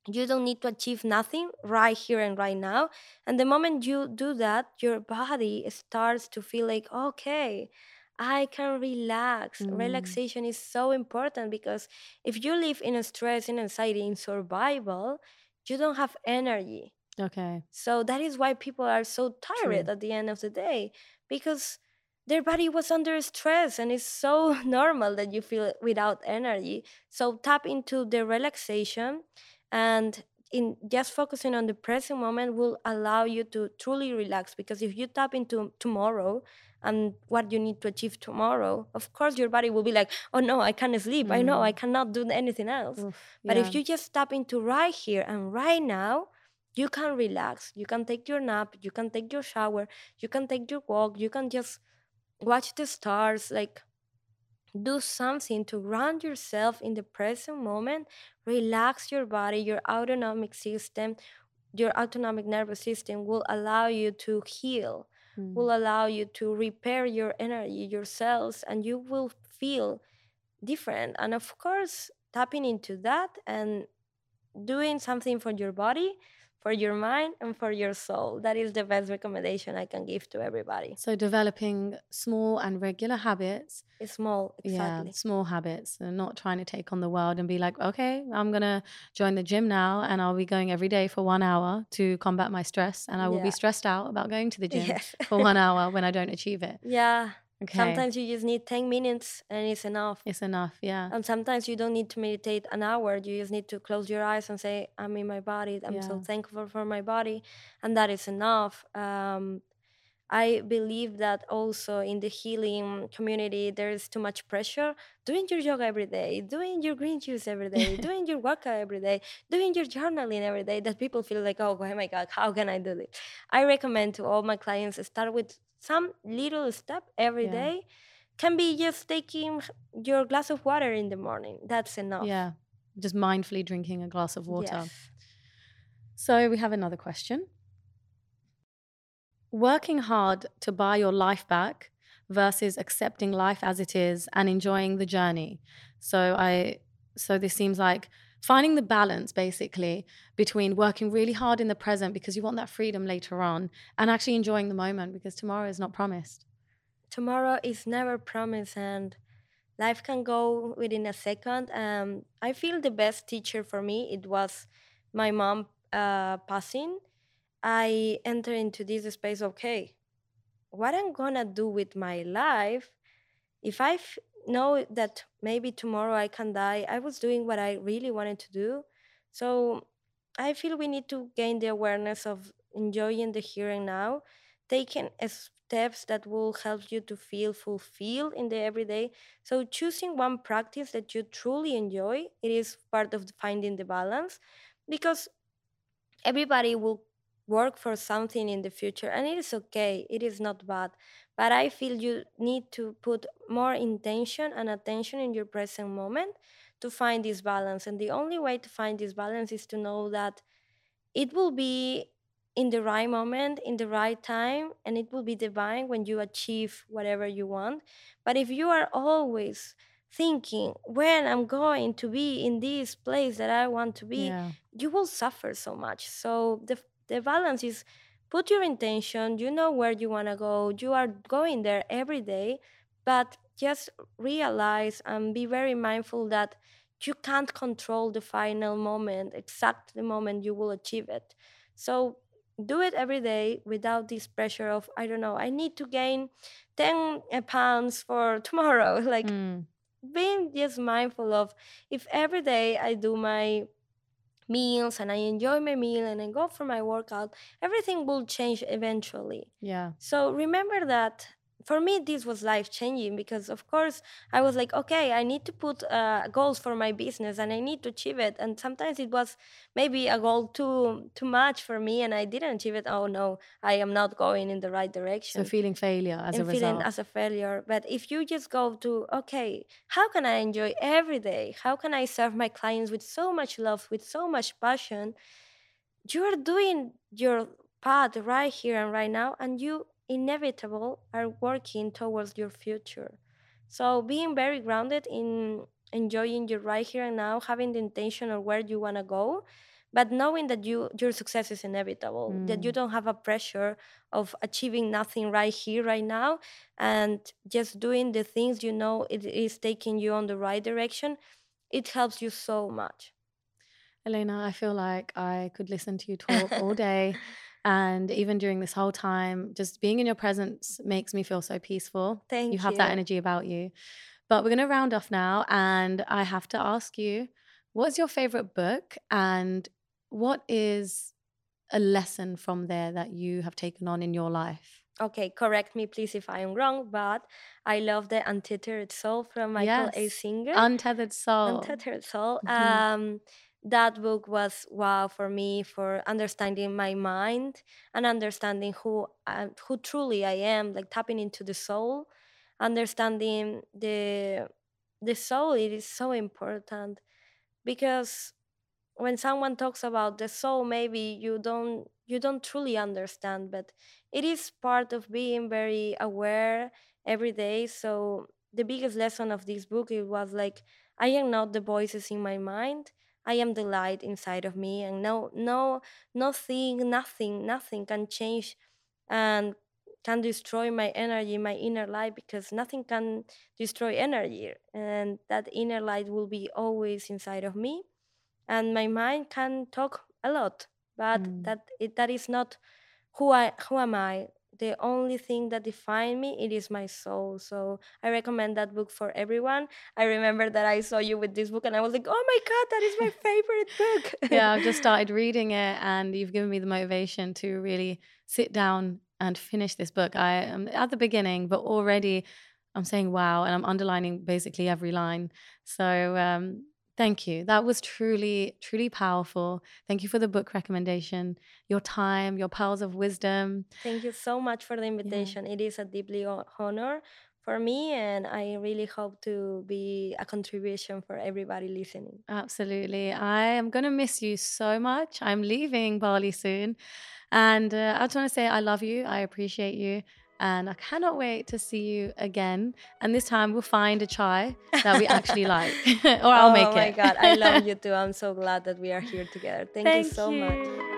S2: you don't need to achieve nothing right here and right now and the moment you do that your body starts to feel like okay I can relax. Mm. Relaxation is so important because if you live in a stress and anxiety in survival, you don't have energy.
S1: Okay.
S2: So that is why people are so tired True. at the end of the day because their body was under stress and it's so normal that you feel without energy. So tap into the relaxation and in just focusing on the present moment will allow you to truly relax because if you tap into tomorrow and what you need to achieve tomorrow of course your body will be like oh no i can't sleep mm. i know i mm. cannot do anything else Oof, but yeah. if you just tap into right here and right now you can relax you can take your nap you can take your shower you can take your walk you can just watch the stars like do something to ground yourself in the present moment relax your body your autonomic system your autonomic nervous system will allow you to heal mm. will allow you to repair your energy your cells and you will feel different and of course tapping into that and doing something for your body for your mind and for your soul. That is the best recommendation I can give to everybody.
S1: So developing small and regular habits.
S2: Small, exactly.
S1: Yeah, small habits and not trying to take on the world and be like, okay, I'm going to join the gym now and I'll be going every day for one hour to combat my stress. And I will yeah. be stressed out about going to the gym yes. for one hour when I don't achieve it.
S2: Yeah. Okay. Sometimes you just need 10 minutes and it's enough.
S1: It's enough, yeah.
S2: And sometimes you don't need to meditate an hour. You just need to close your eyes and say, I'm in my body. I'm yeah. so thankful for my body. And that is enough. Um, I believe that also in the healing community, there is too much pressure. Doing your yoga every day, doing your green juice every day, doing your waka every day, doing your journaling every day, that people feel like, oh, oh my God, how can I do this? I recommend to all my clients start with some little step every yeah. day can be just taking your glass of water in the morning. That's enough.
S1: Yeah. Just mindfully drinking a glass of water. Yes. So we have another question. Working hard to buy your life back versus accepting life as it is and enjoying the journey. So I so this seems like finding the balance basically between working really hard in the present because you want that freedom later on and actually enjoying the moment because tomorrow is not promised.
S2: Tomorrow is never promised and life can go within a second. Um, I feel the best teacher for me, it was my mom uh, passing. I enter into this space, okay, what I'm gonna do with my life if I f- know that maybe tomorrow I can die. I was doing what I really wanted to do. So I feel we need to gain the awareness of enjoying the here and now, taking steps that will help you to feel fulfilled in the everyday. So choosing one practice that you truly enjoy, it is part of finding the balance because everybody will work for something in the future and it is okay it is not bad but i feel you need to put more intention and attention in your present moment to find this balance and the only way to find this balance is to know that it will be in the right moment in the right time and it will be divine when you achieve whatever you want but if you are always thinking when i'm going to be in this place that i want to be yeah. you will suffer so much so the the balance is put your intention, you know where you want to go, you are going there every day, but just realize and be very mindful that you can't control the final moment, exact the moment you will achieve it. So do it every day without this pressure of, I don't know, I need to gain 10 pounds for tomorrow. Like mm. being just mindful of if every day I do my meals and I enjoy my meal and I go for my workout, everything will change eventually.
S1: Yeah.
S2: So remember that for me this was life changing because of course i was like okay i need to put uh, goals for my business and i need to achieve it. And sometimes it was maybe a goal too too much for me and i didn't achieve it. Oh no i am not going in the right direction.
S1: so feeling failure as and a
S2: feeling
S1: result.
S2: as a failure. But if you just go to okay how can i enjoy every day? How can i serve my clients with so much love with so much passion? You're doing your path right here and right now and you inevitable are working towards your future. So being very grounded in enjoying your right here and now, having the intention of where you want to go, but knowing that you your success is inevitable, mm. that you mm. don't have a pressure of achieving nothing right here, right now, and just doing the things you know it is taking you on the right direction, it helps you so much.
S1: Elena, I feel like I could listen to you talk all day. And even during this whole time, just being in your presence makes me feel so peaceful.
S2: Thank
S1: you. You have that energy about you. But we're going to round off now. And I have to ask you, what's your favorite book and what is a lesson from there that you have taken on in your life?
S2: Okay, correct me please if I am wrong, but I love the Untethered Soul from Michael A. Singer.
S1: Untethered Soul.
S2: Untethered Soul.
S1: Mhm.
S2: Um, that book was wow for me for understanding my mind and understanding who I, who truly I am, like tapping into the soul, understanding the the soul. It is so important because when someone talks about the soul maybe you don't you don't truly understand but it is part of being very aware every day so the biggest lesson of this book it was like i am not the voices in my mind i am the light inside of me and no no nothing nothing nothing can change and can destroy my energy my inner light because nothing can destroy energy and that inner light will be always inside of me and my mind can talk a lot but
S1: Mm.
S2: that it, that is not who i who am i the only thing that define me it is my soul so i recommend that book for everyone i remember that i saw you with this book and i was like oh my god that is my favorite book
S1: yeah, I've just started reading it, and you've given me the motivation to really sit down and finish this book. I am at the beginning, but already I'm saying wow, and I'm underlining basically every line. So um, thank you. That was truly, truly powerful. Thank you for the book recommendation, your time, your pearls of wisdom.
S2: thank you so much for the invitation it is a deeply honor for me and i really hope to be a contribution for everybody listening
S1: Absolutely. I am going to miss you so much. I'm leaving Bali soon. And uh, I just want to say I love you. I appreciate you. And I cannot wait to see you again. And this time we'll find a chai that we actually like, or I'll
S2: oh
S1: make it.
S2: Oh my god i love you too i'm so glad that we are here together thank, you
S1: Thank
S2: so much
S1: you.